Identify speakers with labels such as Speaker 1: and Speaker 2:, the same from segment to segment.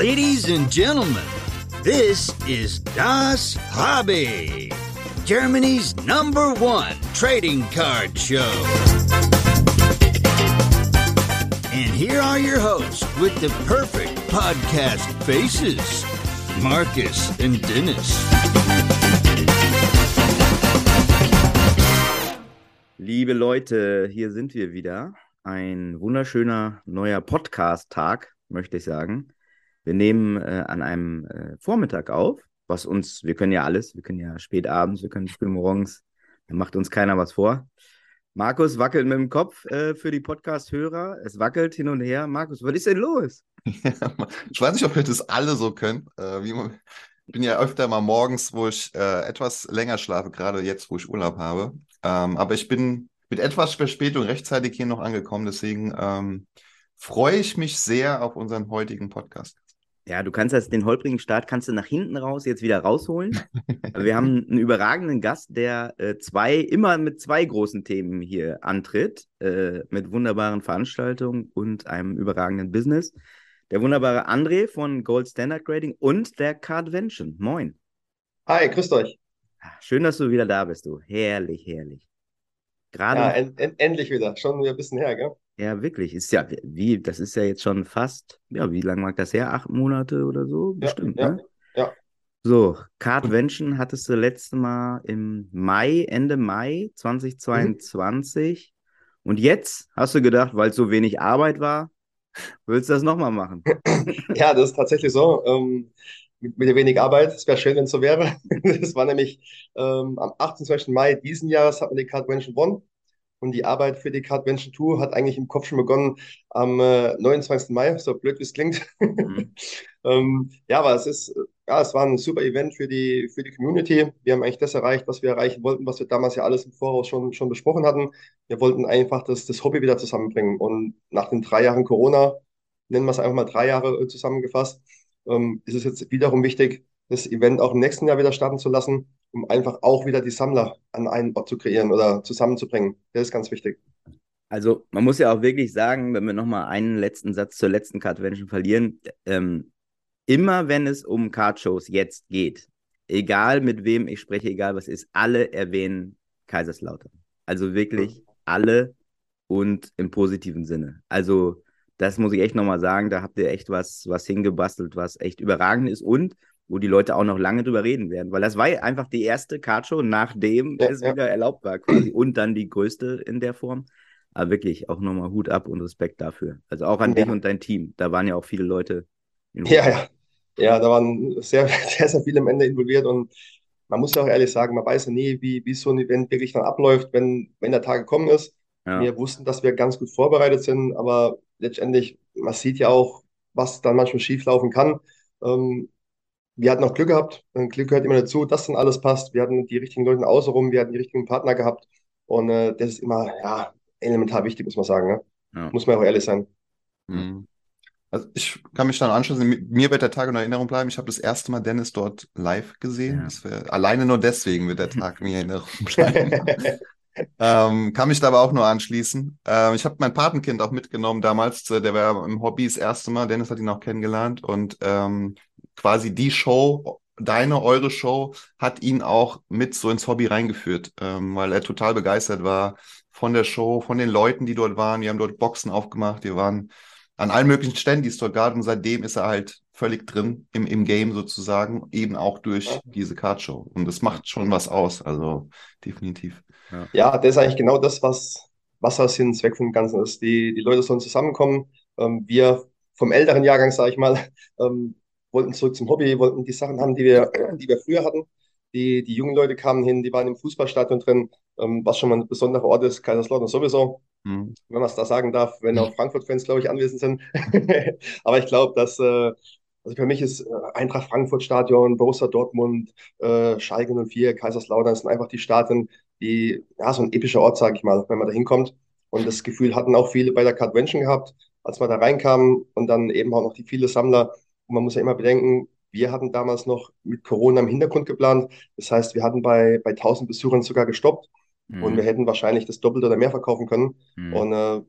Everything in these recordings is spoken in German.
Speaker 1: Ladies and gentlemen, this is Das Hobby, Germany's number one trading card show. And here are your hosts with the perfect podcast faces Marcus and Dennis.
Speaker 2: Liebe Leute, hier sind wir wieder. Ein wunderschöner neuer Podcast-Tag, möchte ich sagen. Wir nehmen äh, an einem äh, Vormittag auf, was uns, wir können ja alles, wir können ja spät abends, wir können früh morgens, da macht uns keiner was vor. Markus wackelt mit dem Kopf äh, für die Podcast-Hörer. Es wackelt hin und her. Markus, was ist denn los?
Speaker 3: ich weiß nicht, ob wir das alle so können. Äh, man, ich bin ja öfter mal morgens, wo ich äh, etwas länger schlafe, gerade jetzt, wo ich Urlaub habe. Ähm, aber ich bin mit etwas Verspätung rechtzeitig hier noch angekommen. Deswegen ähm, freue ich mich sehr auf unseren heutigen Podcast.
Speaker 2: Ja, du kannst jetzt den holprigen Start kannst du nach hinten raus jetzt wieder rausholen. Wir haben einen überragenden Gast, der äh, zwei immer mit zwei großen Themen hier antritt, äh, mit wunderbaren Veranstaltungen und einem überragenden Business. Der wunderbare André von Gold Standard Grading und der Cardvention. Moin.
Speaker 4: Hi, grüßt euch.
Speaker 2: Schön, dass du wieder da bist, du. Herrlich, herrlich.
Speaker 4: Gerade. Ja, en en endlich wieder. Schon wieder ein bisschen her, gell?
Speaker 2: Ja, wirklich. Ist ja, wie, das ist ja jetzt schon fast, ja, wie lange mag das her? Acht Monate oder so? Bestimmt,
Speaker 4: ja,
Speaker 2: ne?
Speaker 4: Ja.
Speaker 2: So, Cardvention hattest du letztes Mal im Mai, Ende Mai 2022. Mhm. Und jetzt hast du gedacht, weil es so wenig Arbeit war, willst du das nochmal machen?
Speaker 4: ja, das ist tatsächlich so. Ähm, mit, mit wenig Arbeit. Es wäre schön, wenn es so wäre. Das war nämlich ähm, am 28. Mai diesen Jahres hat man die Cardvention One und die Arbeit für die Cardvention 2 hat eigentlich im Kopf schon begonnen am äh, 29. Mai, so blöd wie es klingt. Mhm. ähm, ja, aber es ist, ja, es war ein super Event für die, für die Community. Wir haben eigentlich das erreicht, was wir erreichen wollten, was wir damals ja alles im Voraus schon, schon besprochen hatten. Wir wollten einfach das, das Hobby wieder zusammenbringen. Und nach den drei Jahren Corona, nennen wir es einfach mal drei Jahre äh, zusammengefasst, ähm, ist es jetzt wiederum wichtig, das Event auch im nächsten Jahr wieder starten zu lassen um einfach auch wieder die Sammler an einen Ort zu kreieren oder zusammenzubringen. Das ist ganz wichtig.
Speaker 2: Also man muss ja auch wirklich sagen, wenn wir nochmal einen letzten Satz zur letzten Cardvention verlieren, ähm, immer wenn es um Cardshows jetzt geht, egal mit wem ich spreche, egal was ist, alle erwähnen Kaiserslautern. Also wirklich alle und im positiven Sinne. Also das muss ich echt nochmal sagen, da habt ihr echt was, was hingebastelt, was echt überragend ist und wo die Leute auch noch lange drüber reden werden, weil das war ja einfach die erste Cardshow, nachdem ja, es ja. wieder erlaubt war quasi und dann die größte in der Form. Aber wirklich auch nochmal Hut ab und Respekt dafür. Also auch an ja. dich und dein Team. Da waren ja auch viele Leute
Speaker 4: involviert. Ja, ja. Ja, da waren sehr, sehr, sehr viele am Ende involviert und man muss ja auch ehrlich sagen, man weiß ja nie, wie, wie so ein Event wirklich dann abläuft, wenn, wenn der Tag gekommen ist. Wir wussten, dass wir ganz gut vorbereitet sind, aber letztendlich, man sieht ja auch, was dann manchmal schieflaufen kann. Ähm, wir hatten auch Glück gehabt. Glück gehört immer dazu, dass dann alles passt. Wir hatten die richtigen Leute außenrum, wir hatten die richtigen Partner gehabt. Und äh, das ist immer ja, elementar wichtig, muss man sagen. Ne? Ja. Muss man auch ehrlich sein.
Speaker 3: Mhm. Also ich kann mich dann anschließen, mir wird der Tag in Erinnerung bleiben. Ich habe das erste Mal Dennis dort live gesehen. Ja. Wär, alleine nur deswegen wird der Tag mir in Erinnerung bleiben. ähm, kann mich da aber auch nur anschließen. Ähm, ich habe mein Patenkind auch mitgenommen damals. Der war im Hobby das erste Mal. Dennis hat ihn auch kennengelernt. Und ähm, quasi die Show, deine, eure Show, hat ihn auch mit so ins Hobby reingeführt, ähm, weil er total begeistert war von der Show, von den Leuten, die dort waren. Wir haben dort Boxen aufgemacht. Wir waren an allen möglichen Ständen, die es dort gab. Und seitdem ist er halt völlig drin im, im Game sozusagen, eben auch durch diese Cardshow. Und das macht schon was aus, also definitiv.
Speaker 4: Ja, ja das ist eigentlich genau das, was, was der Sinn, Zweck vom Ganzen ist. Die, die Leute sollen zusammenkommen. Ähm, wir vom älteren Jahrgang, sage ich mal, ähm, wollten zurück zum Hobby, wollten die Sachen haben, die wir, die wir früher hatten. Die, die jungen Leute kamen hin, die waren im Fußballstadion drin, ähm, was schon mal ein besonderer Ort ist, Kaiserslautern sowieso, mhm. wenn man es da sagen darf, wenn auch Frankfurt-Fans, glaube ich, anwesend sind. Aber ich glaube, dass äh, also für mich ist äh, Eintracht Frankfurt Stadion, Borussia Dortmund, äh, Schalke 04, Kaiserslautern sind einfach die Stadien, die, ja, so ein epischer Ort, sage ich mal, wenn man da hinkommt. Und das Gefühl hatten auch viele bei der Cardvention gehabt, als man da reinkam und dann eben auch noch die viele Sammler, und man muss ja immer bedenken, wir hatten damals noch mit Corona im Hintergrund geplant. Das heißt, wir hatten bei, bei 1000 Besuchern sogar gestoppt mhm. und wir hätten wahrscheinlich das Doppelte oder mehr verkaufen können. Mhm. Und äh,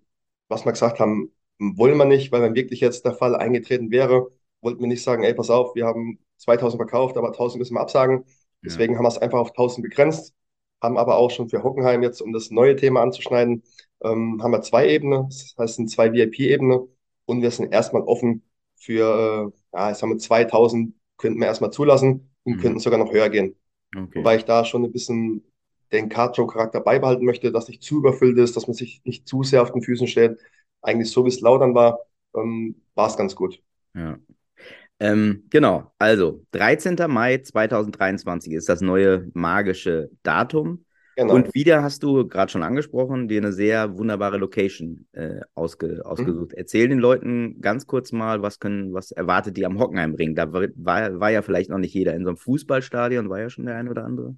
Speaker 4: was wir gesagt haben, wollen wir nicht, weil wenn wirklich jetzt der Fall eingetreten wäre, wollten wir nicht sagen, ey, pass auf, wir haben 2000 verkauft, aber 1000 müssen wir absagen. Deswegen ja. haben wir es einfach auf 1000 begrenzt, haben aber auch schon für Hockenheim jetzt, um das neue Thema anzuschneiden, ähm, haben wir zwei Ebenen, das heißt, sind zwei VIP-Ebenen und wir sind erstmal offen für, äh, ja, ich sag mal, 2000 könnten wir erstmal zulassen und mhm. könnten sogar noch höher gehen. Okay. Wobei ich da schon ein bisschen den Card-Show-Charakter beibehalten möchte, dass nicht zu überfüllt ist, dass man sich nicht zu sehr auf den Füßen stellt. Eigentlich so, wie es lautern war, ähm, war es ganz gut.
Speaker 2: Ja. Ähm, genau, also 13. Mai 2023 ist das neue magische Datum. Genau. Und wieder hast du gerade schon angesprochen, dir eine sehr wunderbare Location äh, ausge, ausgesucht. Mhm. Erzähl den Leuten ganz kurz mal, was können, was erwartet die am Hockenheimring? Da war, war ja vielleicht noch nicht jeder in so einem Fußballstadion, war ja schon der ein oder andere.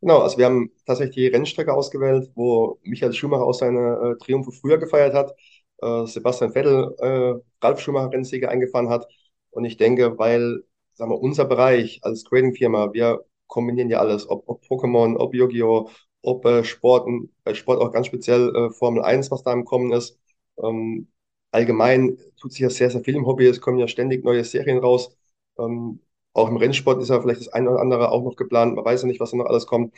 Speaker 4: Genau, also wir haben tatsächlich die Rennstrecke ausgewählt, wo Michael Schumacher auch seine äh, Triumphe früher gefeiert hat, äh, Sebastian Vettel äh, Ralf Schumacher Rennsieger eingefahren hat. Und ich denke, weil sagen wir, unser Bereich als Grading-Firma, wir kombinieren ja alles, ob, ob Pokémon, ob Yu-Gi-Oh!, ob äh, Sport, bei Sport auch ganz speziell äh, Formel 1, was da im Kommen ist. Ähm, allgemein tut sich ja sehr, sehr viel im Hobby, es kommen ja ständig neue Serien raus. Ähm, auch im Rennsport ist ja vielleicht das eine oder andere auch noch geplant. Man weiß ja nicht, was da noch alles kommt.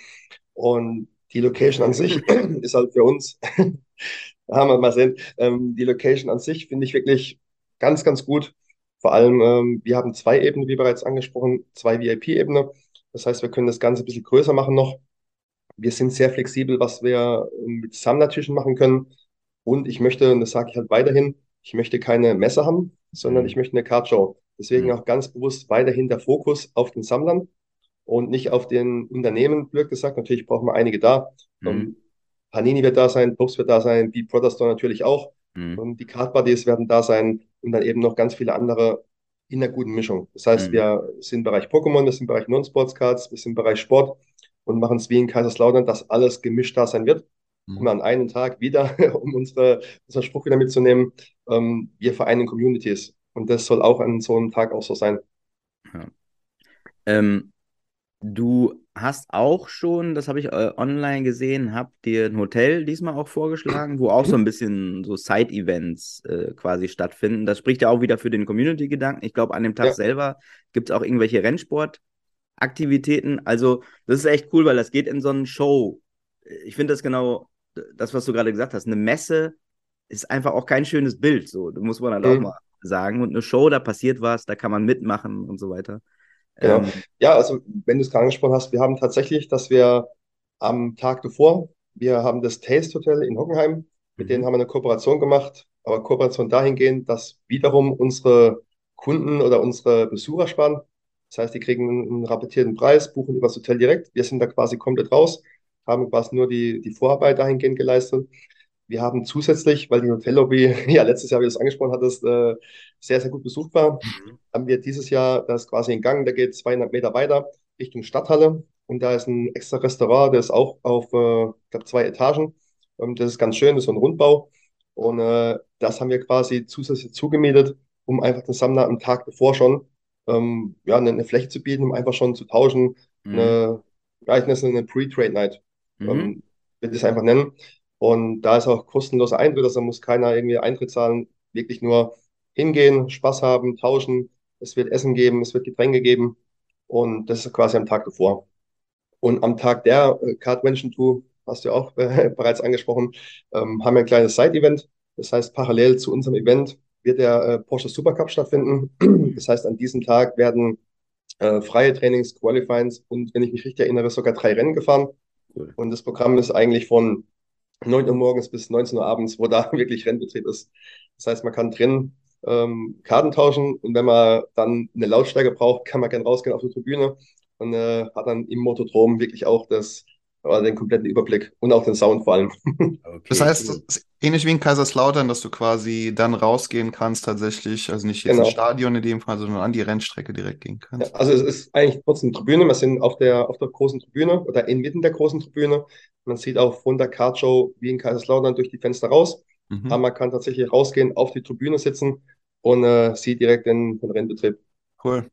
Speaker 4: Und die Location an sich ist halt für uns, da haben wir mal sehen, ähm, die Location an sich finde ich wirklich ganz, ganz gut. Vor allem, ähm, wir haben zwei Ebenen, wie bereits angesprochen, zwei VIP-Ebene. Das heißt, wir können das Ganze ein bisschen größer machen noch. Wir sind sehr flexibel, was wir ähm, mit Sammlertischen machen können. Und ich möchte, und das sage ich halt weiterhin, ich möchte keine Messe haben, sondern mhm. ich möchte eine Cardshow. Deswegen mhm. auch ganz bewusst weiterhin der Fokus auf den Sammlern und nicht auf den Unternehmen, blöd gesagt. Natürlich brauchen wir einige da. Mhm. Ähm, Panini wird da sein, Pops wird da sein, die Brother Store natürlich auch. Mhm. Und die Card Buddies werden da sein und dann eben noch ganz viele andere in einer guten Mischung. Das heißt, mhm. wir sind im Bereich Pokémon, wir sind im Bereich Non-Sports Cards, wir sind im Bereich Sport und machen es wie in Kaiserslautern, dass alles gemischt da sein wird. Mhm. Um an einem Tag wieder, um unsere, unseren Spruch wieder mitzunehmen, ähm, wir vereinen Communities. Und das soll auch an so einem Tag auch so sein.
Speaker 2: Ja. Ähm, du hast auch schon, das habe ich äh, online gesehen, habt dir ein Hotel diesmal auch vorgeschlagen, wo auch so ein bisschen so Side-Events äh, quasi stattfinden. Das spricht ja auch wieder für den Community-Gedanken. Ich glaube, an dem Tag ja. selber gibt es auch irgendwelche Rennsportaktivitäten. Also, das ist echt cool, weil das geht in so eine Show. Ich finde das genau das, was du gerade gesagt hast. Eine Messe ist einfach auch kein schönes Bild. So, da muss man halt mhm. auch mal sagen. Und eine Show, da passiert was, da kann man mitmachen und so weiter.
Speaker 4: Genau. Ähm, ja, also wenn du es gerade angesprochen hast, wir haben tatsächlich, dass wir am Tag davor, wir haben das Taste Hotel in Hockenheim, mit denen mhm. haben wir eine Kooperation gemacht, aber Kooperation dahingehend, dass wiederum unsere Kunden oder unsere Besucher sparen. Das heißt, die kriegen einen rapportierten Preis, buchen über das Hotel direkt. Wir sind da quasi komplett raus, haben quasi nur die, die Vorarbeit dahingehend geleistet. Wir haben zusätzlich, weil die Hotellobby ja letztes Jahr, wie du es angesprochen hattest, äh, sehr, sehr gut besucht war, mhm. haben wir dieses Jahr das quasi in Gang, der geht 200 Meter weiter Richtung Stadthalle und da ist ein extra Restaurant, das ist auch auf, äh, ich glaube, zwei Etagen. Und das ist ganz schön, das ist so ein Rundbau. Und äh, das haben wir quasi zusätzlich zugemietet, um einfach den Sammler am Tag bevor schon ähm, ja, eine, eine, Fläche zu bieten, um einfach schon zu tauschen. Mhm. Eine, ja, ich nenne es eine Pre-Trade-Night. Mhm. Ähm, will ich es einfach nennen. Und da ist auch kostenloser Eintritt, also muss keiner irgendwie Eintritt zahlen, wirklich nur hingehen, Spaß haben, tauschen. Es wird Essen geben, es wird Getränke geben und das ist quasi am Tag davor. Und am Tag der äh, Card Mention Tour, hast du auch äh, bereits angesprochen, ähm, haben wir ein kleines Side-Event. Das heißt, parallel zu unserem Event wird der äh, Porsche Supercup stattfinden. Das heißt, an diesem Tag werden äh, freie Trainings, Qualifyings und, wenn ich mich richtig erinnere, sogar drei Rennen gefahren. Cool. Und das Programm ist eigentlich von 9 Uhr morgens bis 19 Uhr abends, wo da wirklich Rennbetrieb ist. Das heißt, man kann drin ähm, Karten tauschen und wenn man dann eine Lautstärke braucht, kann man gerne rausgehen auf die Tribüne und äh, hat dann im Motodrom wirklich auch das aber den kompletten Überblick und auch den Sound vor allem.
Speaker 3: Okay, das heißt, cool. ähnlich wie in Kaiserslautern, dass du quasi dann rausgehen kannst tatsächlich, also nicht jetzt genau. ins Stadion in dem Fall, sondern an die Rennstrecke direkt gehen kannst.
Speaker 4: Ja, also es ist eigentlich trotzdem Tribüne, wir sind auf der, auf der großen Tribüne oder inmitten der großen Tribüne. Man sieht auch von der Kartshow wie in Kaiserslautern durch die Fenster raus. Mhm. Aber man kann tatsächlich rausgehen, auf die Tribüne sitzen und äh, sieht direkt den, den Rennbetrieb.
Speaker 3: Cool.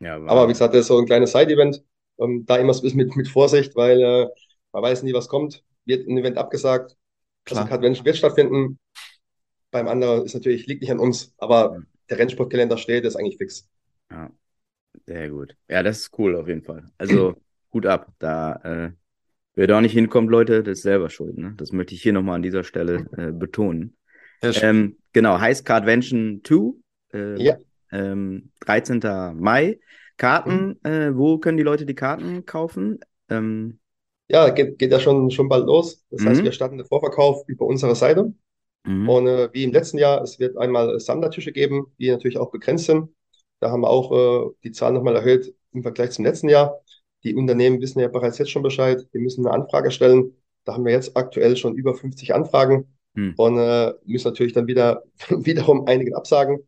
Speaker 4: Ja, Aber wie gesagt, das ist so ein kleines Side-Event. Ähm, da immer so ein bisschen mit, mit Vorsicht, weil äh, man weiß nie, was kommt. Wird ein Event abgesagt. Klar. Also Convention wird stattfinden. Beim anderen ist natürlich, liegt nicht an uns, aber der Rennsportkalender steht, ist eigentlich fix.
Speaker 2: Ja, sehr gut. Ja, das ist cool auf jeden Fall. Also Hut ab. Da, äh, wer da nicht hinkommt, Leute, das ist selber schuld. Ne? Das möchte ich hier nochmal an dieser Stelle äh, betonen. Ähm, genau, heißt Cardvention 2. Äh,
Speaker 4: Ja.
Speaker 2: ähm, 13. Mai. Karten, äh, wo können die Leute die Karten kaufen? Ähm,
Speaker 4: Ja, geht, geht ja schon, schon bald los. Das heißt,
Speaker 2: Mhm.
Speaker 4: wir starten den Vorverkauf über unsere Seite.
Speaker 2: mhm.
Speaker 4: Und äh, wie im letzten Jahr, es wird einmal Sammlertische geben, die natürlich auch begrenzt sind. Da haben wir auch äh, die Zahl nochmal erhöht im Vergleich zum letzten Jahr. Die Unternehmen wissen ja bereits jetzt schon Bescheid. Die müssen eine Anfrage stellen. Da haben wir jetzt aktuell schon über 50 Anfragen
Speaker 2: Hm.
Speaker 4: und äh, müssen natürlich dann wieder wiederum einigen absagen.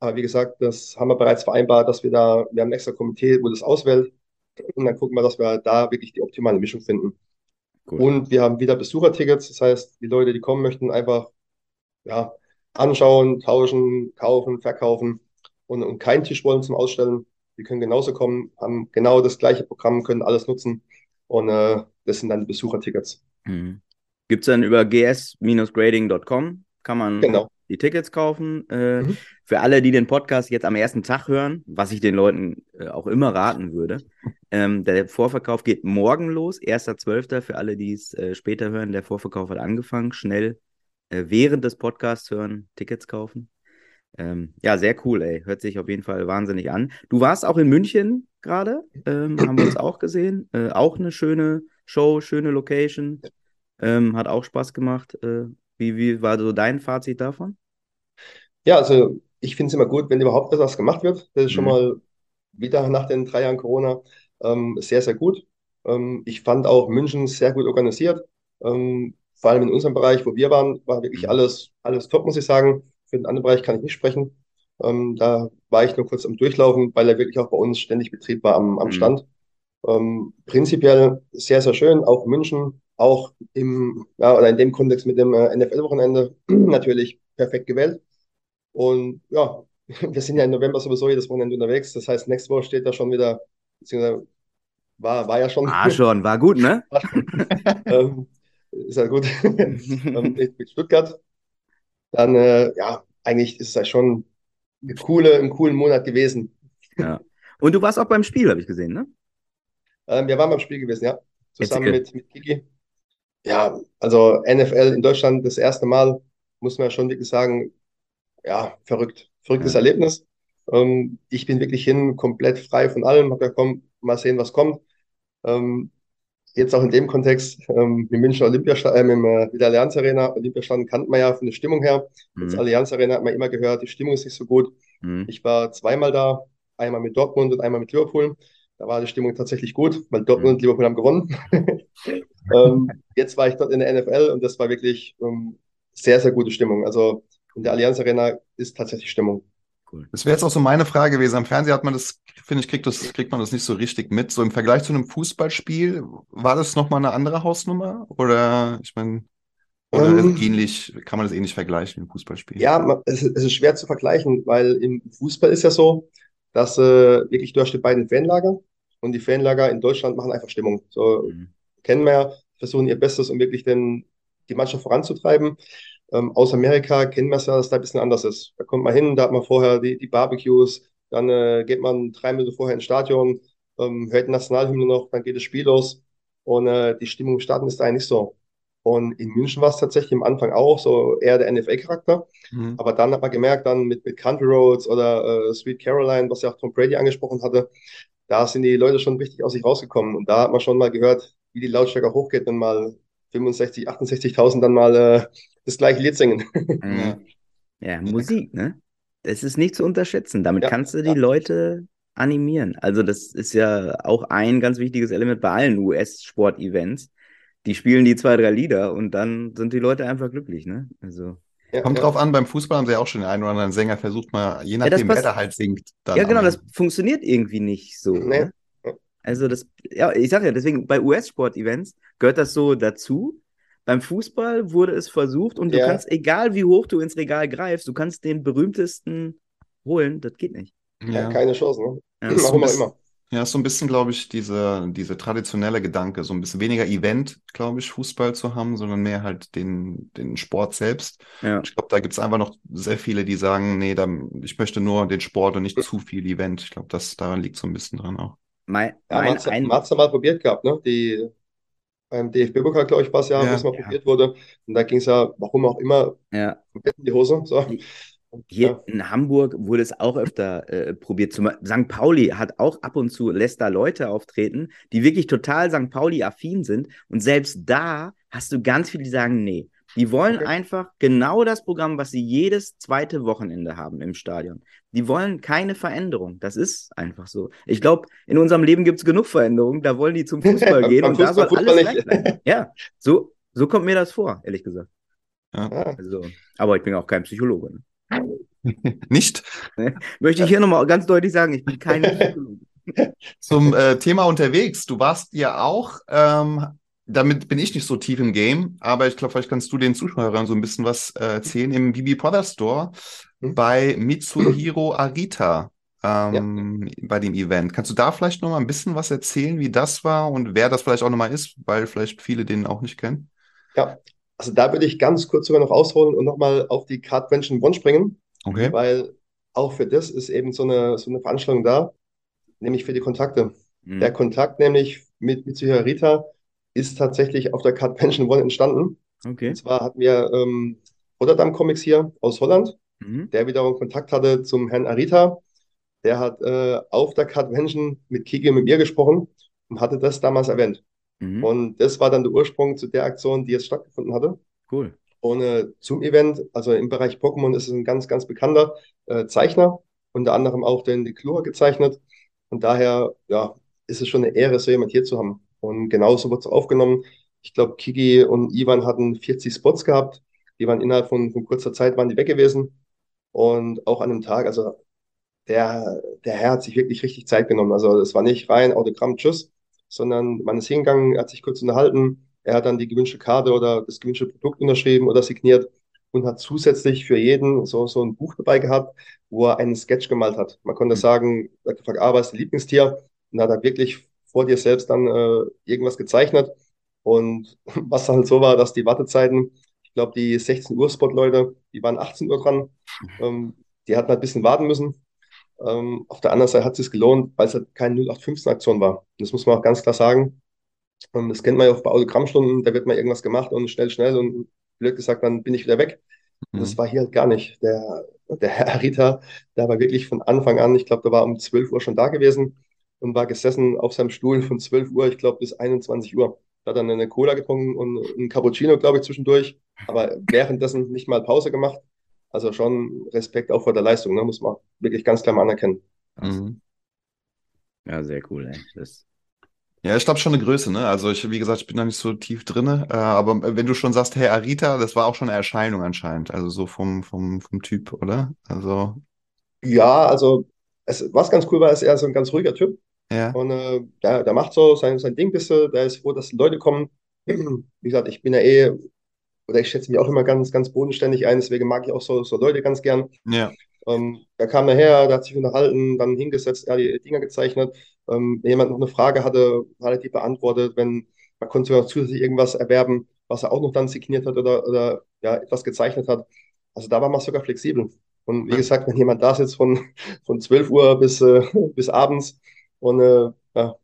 Speaker 4: Aber wie gesagt, das haben wir bereits vereinbart, dass wir da, wir haben ein extra Komitee, wo das auswählt. Und dann gucken wir, dass wir da wirklich die optimale Mischung finden.
Speaker 2: Cool.
Speaker 4: Und wir haben wieder Besuchertickets. Das heißt, die Leute, die kommen möchten, einfach ja, anschauen, tauschen, kaufen, verkaufen und, und keinen Tisch wollen zum Ausstellen. Die können genauso kommen, haben genau das gleiche Programm, können alles nutzen. Und äh, das sind dann die Besuchertickets.
Speaker 2: Mhm. Gibt es dann über gs-grading.com, kann man
Speaker 4: Genau.
Speaker 2: die Tickets kaufen. Äh,
Speaker 4: Mhm.
Speaker 2: Für alle, die den Podcast jetzt am ersten Tag hören, was ich den Leuten äh, auch immer raten würde, ähm, der Vorverkauf geht morgen los, 1.12. Für alle, die es äh, später hören, der Vorverkauf hat angefangen. Schnell äh, während des Podcasts hören, Tickets kaufen. Ähm, ja, sehr cool, ey. Hört sich auf jeden Fall wahnsinnig an. Du warst auch in München gerade, ähm, haben wir uns auch gesehen. Äh, auch eine schöne Show, schöne Location. Ähm, hat auch Spaß gemacht. Äh, wie, wie war so dein Fazit davon?
Speaker 4: Ja, also ich finde es immer gut, wenn überhaupt etwas gemacht wird. Das ist schon
Speaker 2: Mhm.
Speaker 4: mal wieder nach den drei Jahren Corona ähm, sehr, sehr gut. Ähm, ich fand auch München sehr gut organisiert. Ähm, vor allem in unserem Bereich, wo wir waren, war wirklich
Speaker 2: Mhm.
Speaker 4: alles, alles top, muss ich sagen. Für den anderen Bereich kann ich nicht sprechen. Ähm, da war ich nur kurz am Durchlaufen, weil er wirklich auch bei uns ständig Betrieb war am, am
Speaker 2: Mhm.
Speaker 4: Stand. Ähm, prinzipiell sehr, sehr schön, auch München, auch im, ja, oder in dem Kontext mit dem äh, NFL-Wochenende natürlich perfekt gewählt. Und ja, wir sind ja im November sowieso jedes Wochenende unterwegs. Das heißt, nächste Woche steht da schon wieder, beziehungsweise war, war ja schon,
Speaker 2: Ah, schon, war gut, ne?
Speaker 4: ähm, ist ja gut, ähm, mit, mit Stuttgart. Dann, äh, ja, eigentlich ist es ja schon eine coole, einen coolen Monat gewesen.
Speaker 2: ja. Und du warst auch beim Spiel, habe ich gesehen, ne?
Speaker 4: Ähm, wir waren beim Spiel gewesen, ja. Zusammen mit, mit Kiki. Ja, also NFL in Deutschland das erste Mal, muss man ja schon wirklich sagen, ja, verrückt. Verrücktes
Speaker 2: Ja.
Speaker 4: Erlebnis. Ähm, ich bin wirklich hin, komplett frei von allem. Hab gesagt, komm, mal sehen, was kommt. Ähm, jetzt auch in dem Kontext, ähm, mit München Olympiastadion, äh, mit, dem, äh, mit der Allianz Arena. Olympiastadion kannte man ja von der Stimmung her.
Speaker 2: Mhm.
Speaker 4: Allianz Arena hat man immer gehört, die Stimmung ist nicht so gut.
Speaker 2: Mhm.
Speaker 4: Ich war zweimal da, einmal mit Dortmund und einmal mit Liverpool. Da war die Stimmung tatsächlich gut, weil Dortmund und Liverpool haben gewonnen. ähm, jetzt war ich dort in der NFL und das war wirklich ähm, sehr, sehr gute Stimmung. Also in der Allianz Arena ist tatsächlich Stimmung.
Speaker 2: Cool.
Speaker 3: Das wäre jetzt auch so meine Frage gewesen. Am Fernseher hat man das, finde ich, kriegt, das, kriegt man das nicht so richtig mit. So im Vergleich zu einem Fußballspiel, war das nochmal eine andere Hausnummer? Oder, ich meine, oder
Speaker 4: Ähm,
Speaker 3: ähnlich, kann man das ähnlich vergleichen wie ein Fußballspiel?
Speaker 4: Ja, es, ist- es ist schwer zu vergleichen, weil im Fußball ist ja so, dass äh, wirklich du hast die beiden Fanlager und die Fanlager in Deutschland machen einfach Stimmung. So
Speaker 2: Mhm.
Speaker 4: kennen wir ja, versuchen ihr Bestes, um wirklich den, die Mannschaft voranzutreiben. Ähm, aus Amerika kennen wir es ja, dass da ein bisschen anders ist. Da kommt man hin, da hat man vorher die, die Barbecues, dann äh, geht man drei Minuten vorher ins Stadion, ähm, hört die Nationalhymne noch, dann geht das Spiel los und äh, die Stimmung im Stadion ist da eigentlich so. Und in München war es tatsächlich am Anfang auch so eher der NFL-Charakter.
Speaker 3: Mhm.
Speaker 4: Aber dann hat man gemerkt, dann mit, mit Country Roads oder äh, Sweet Caroline, was ja auch Tom Brady angesprochen hatte, da sind die Leute schon richtig aus sich rausgekommen. Und da hat man schon mal gehört, wie die Lautstärke hochgeht, wenn mal 65, 68.000 dann mal äh, das gleiche Lied singen.
Speaker 2: Mhm. Ja, Musik, ne? Das ist nicht zu unterschätzen. Damit
Speaker 4: Ja,
Speaker 2: kannst du die
Speaker 4: ja.
Speaker 2: Leute animieren. Also, das ist ja auch ein ganz wichtiges Element bei allen US-Sport-Events. Die spielen die zwei, drei Lieder und dann sind die Leute einfach glücklich, ne? Also.
Speaker 4: Ja,
Speaker 3: Kommt
Speaker 4: ja.
Speaker 3: drauf an, beim Fußball haben sie ja auch schon den einen oder anderen Sänger versucht mal, je nachdem, wer
Speaker 2: passt-
Speaker 3: da halt singt. dann
Speaker 2: Ja, genau, das funktioniert irgendwie nicht so.
Speaker 4: Nee.
Speaker 2: Ne? Also das, ja, ich sag ja, deswegen bei US-Sport-Events gehört das so dazu. Beim Fußball wurde es versucht und du
Speaker 4: Ja.
Speaker 2: kannst, egal wie hoch du ins Regal greifst, du kannst den berühmtesten holen, das geht nicht.
Speaker 4: Ja,
Speaker 3: Ja.
Speaker 4: keine Chance, ne?
Speaker 2: Ja.
Speaker 3: Ist so
Speaker 4: Warum
Speaker 3: bisschen-
Speaker 4: immer.
Speaker 3: Ja, ist so ein bisschen, glaube ich, diese, diese traditionelle Gedanke, so ein bisschen weniger Event, glaube ich, Fußball zu haben, sondern mehr halt den, den Sport selbst.
Speaker 2: Ja.
Speaker 3: Ich glaube, da gibt es einfach noch sehr viele, die sagen, nee, dann, ich möchte nur den Sport und nicht zu viel Event. Ich glaube, das daran liegt so ein bisschen dran auch.
Speaker 2: Mein,
Speaker 4: Ja,
Speaker 2: mein,
Speaker 4: hat's,
Speaker 2: ein,
Speaker 4: ja mal probiert gehabt, ne? Die, beim DFB-Pokal, glaube ich, war es ja,
Speaker 3: Ja.
Speaker 4: wo es mal
Speaker 2: Ja.
Speaker 4: probiert wurde. Und da ging es ja, warum auch immer,
Speaker 2: ja.
Speaker 4: in die Hose. So.
Speaker 2: Hier
Speaker 4: ja.
Speaker 2: in Hamburg wurde es auch öfter äh, probiert. Zum, St. Pauli hat auch ab und zu, lässt da Leute auftreten, die wirklich total St. Pauli-affin sind. Und selbst da hast du ganz viele, die sagen, nee. Die wollen
Speaker 4: Okay.
Speaker 2: einfach genau das Programm, was sie jedes zweite Wochenende haben im Stadion. Die wollen keine Veränderung. Das ist einfach so. Ich glaube, in unserem Leben gibt es genug Veränderungen. Da wollen die zum Fußball gehen und da soll
Speaker 4: Fußball-
Speaker 2: alles
Speaker 4: Fußball
Speaker 2: gleich bleiben. Ja, so, so kommt mir das vor, ehrlich gesagt.
Speaker 4: Ja.
Speaker 2: Also, aber ich bin auch kein Psychologe. Ne?
Speaker 3: Nicht
Speaker 2: Möchte ich hier nochmal ganz deutlich sagen, ich bin kein Psychologe.
Speaker 3: zum äh, Thema unterwegs. Du warst ja auch, ähm, damit bin ich nicht so tief im Game, aber ich glaube, vielleicht kannst du den Zuschauern so ein bisschen was äh, erzählen. Im BB Brother Store
Speaker 4: Hm.
Speaker 3: bei Mitsuhiro Arita ähm, bei dem Event. Kannst du da vielleicht noch mal ein bisschen was erzählen, wie das war und wer das vielleicht auch noch mal ist, weil vielleicht viele den auch nicht kennen?
Speaker 4: Ja, also da würde ich ganz kurz sogar noch ausholen und nochmal auf die Cardvention One springen,
Speaker 3: Okay.
Speaker 4: weil auch für das ist eben so eine, so eine Veranstaltung da, nämlich für die Kontakte.
Speaker 2: Mhm.
Speaker 4: Der Kontakt nämlich mit Mitsuhiro Rita ist tatsächlich auf der Cardvention One entstanden.
Speaker 2: Okay.
Speaker 4: Und zwar hatten wir ähm, Rotterdam Comics hier aus Holland,
Speaker 2: Mhm.
Speaker 4: der wiederum Kontakt hatte zum Herrn Arita. Der hat äh, auf der Cardvention mit Kiki und mit mir gesprochen und hatte das damals erwähnt.
Speaker 2: Mhm.
Speaker 4: Und das war dann der Ursprung zu der Aktion, die jetzt stattgefunden hatte.
Speaker 2: Cool.
Speaker 4: Und äh, zum Event, also im Bereich Pokémon ist es ein ganz, ganz bekannter äh, Zeichner, unter anderem auch den Declure gezeichnet. Und daher, ja, ist es schon eine Ehre, so jemand hier zu haben. Und genauso wird es aufgenommen. Ich glaube, Kiki und Ivan hatten 40 Spots gehabt. Die waren innerhalb von, von kurzer Zeit waren die weg gewesen. Und auch an einem Tag, also der, der Herr hat sich wirklich richtig Zeit genommen. Also es war nicht rein Autogramm, tschüss, sondern man ist hingegangen, hat sich kurz unterhalten. Er hat dann die gewünschte Karte oder das gewünschte Produkt unterschrieben oder signiert und hat zusätzlich für jeden so, so ein Buch dabei gehabt, wo er einen Sketch gemalt hat. Man konnte
Speaker 2: Mhm.
Speaker 4: sagen, er hat gefragt, ah, was ist dein Lieblingstier? Und hat er wirklich vor dir selbst dann äh, irgendwas gezeichnet. Und was halt so war, dass die Wartezeiten, ich glaube, die 16 Uhr Spot-Leute, die waren 18 Uhr dran. Ähm, die hatten halt ein bisschen warten müssen. Ähm, auf der anderen Seite hat es sich gelohnt, weil es halt keine 0815-Aktion war. Und das muss man auch ganz klar sagen. Und das kennt man ja auch bei Autogrammstunden, da wird mal irgendwas gemacht und schnell, schnell und blöd gesagt, dann bin ich wieder weg.
Speaker 3: Mhm.
Speaker 4: Das war hier halt gar nicht. Der, der Herr Rita, der war wirklich von Anfang an, ich glaube, der war um 12 Uhr schon da gewesen und war gesessen auf seinem Stuhl von 12 Uhr, ich glaube, bis 21 Uhr. Da hat dann eine Cola getrunken und einen Cappuccino, glaube ich, zwischendurch, aber währenddessen nicht mal Pause gemacht. Also schon Respekt auch vor der Leistung, ne? muss man wirklich ganz klar mal anerkennen.
Speaker 3: Mhm.
Speaker 2: Ja, sehr cool, ey. Das,
Speaker 3: Ja, ich glaube schon eine Größe, ne? Also ich, wie gesagt, ich bin da nicht so tief drinne, äh, aber wenn du schon sagst, Herr Arita, das war auch schon eine Erscheinung anscheinend, also so vom, vom, vom Typ, oder? Also,
Speaker 4: Ja, also es, was ganz cool war, ist er so ein ganz ruhiger Typ.
Speaker 3: Ja.
Speaker 4: Und äh, der, der macht so sein, sein Ding bisschen, der ist froh, dass Leute kommen. Wie gesagt, ich bin ja eh, oder ich schätze mich auch immer ganz, ganz bodenständig ein, deswegen mag ich auch so, so Leute ganz gern.
Speaker 3: Ja.
Speaker 4: Ähm, der kam daher, der hat sich unterhalten, dann hingesetzt, er hat die Dinger gezeichnet. Ähm, wenn jemand noch eine Frage hatte, hat er die beantwortet. Wenn, man konnte sogar zusätzlich irgendwas erwerben, was er auch noch dann signiert hat oder, oder ja, etwas gezeichnet hat. Also da war man sogar flexibel. Und wie gesagt, wenn jemand da sitzt von, von 12 Uhr bis, äh, bis abends und äh, ja,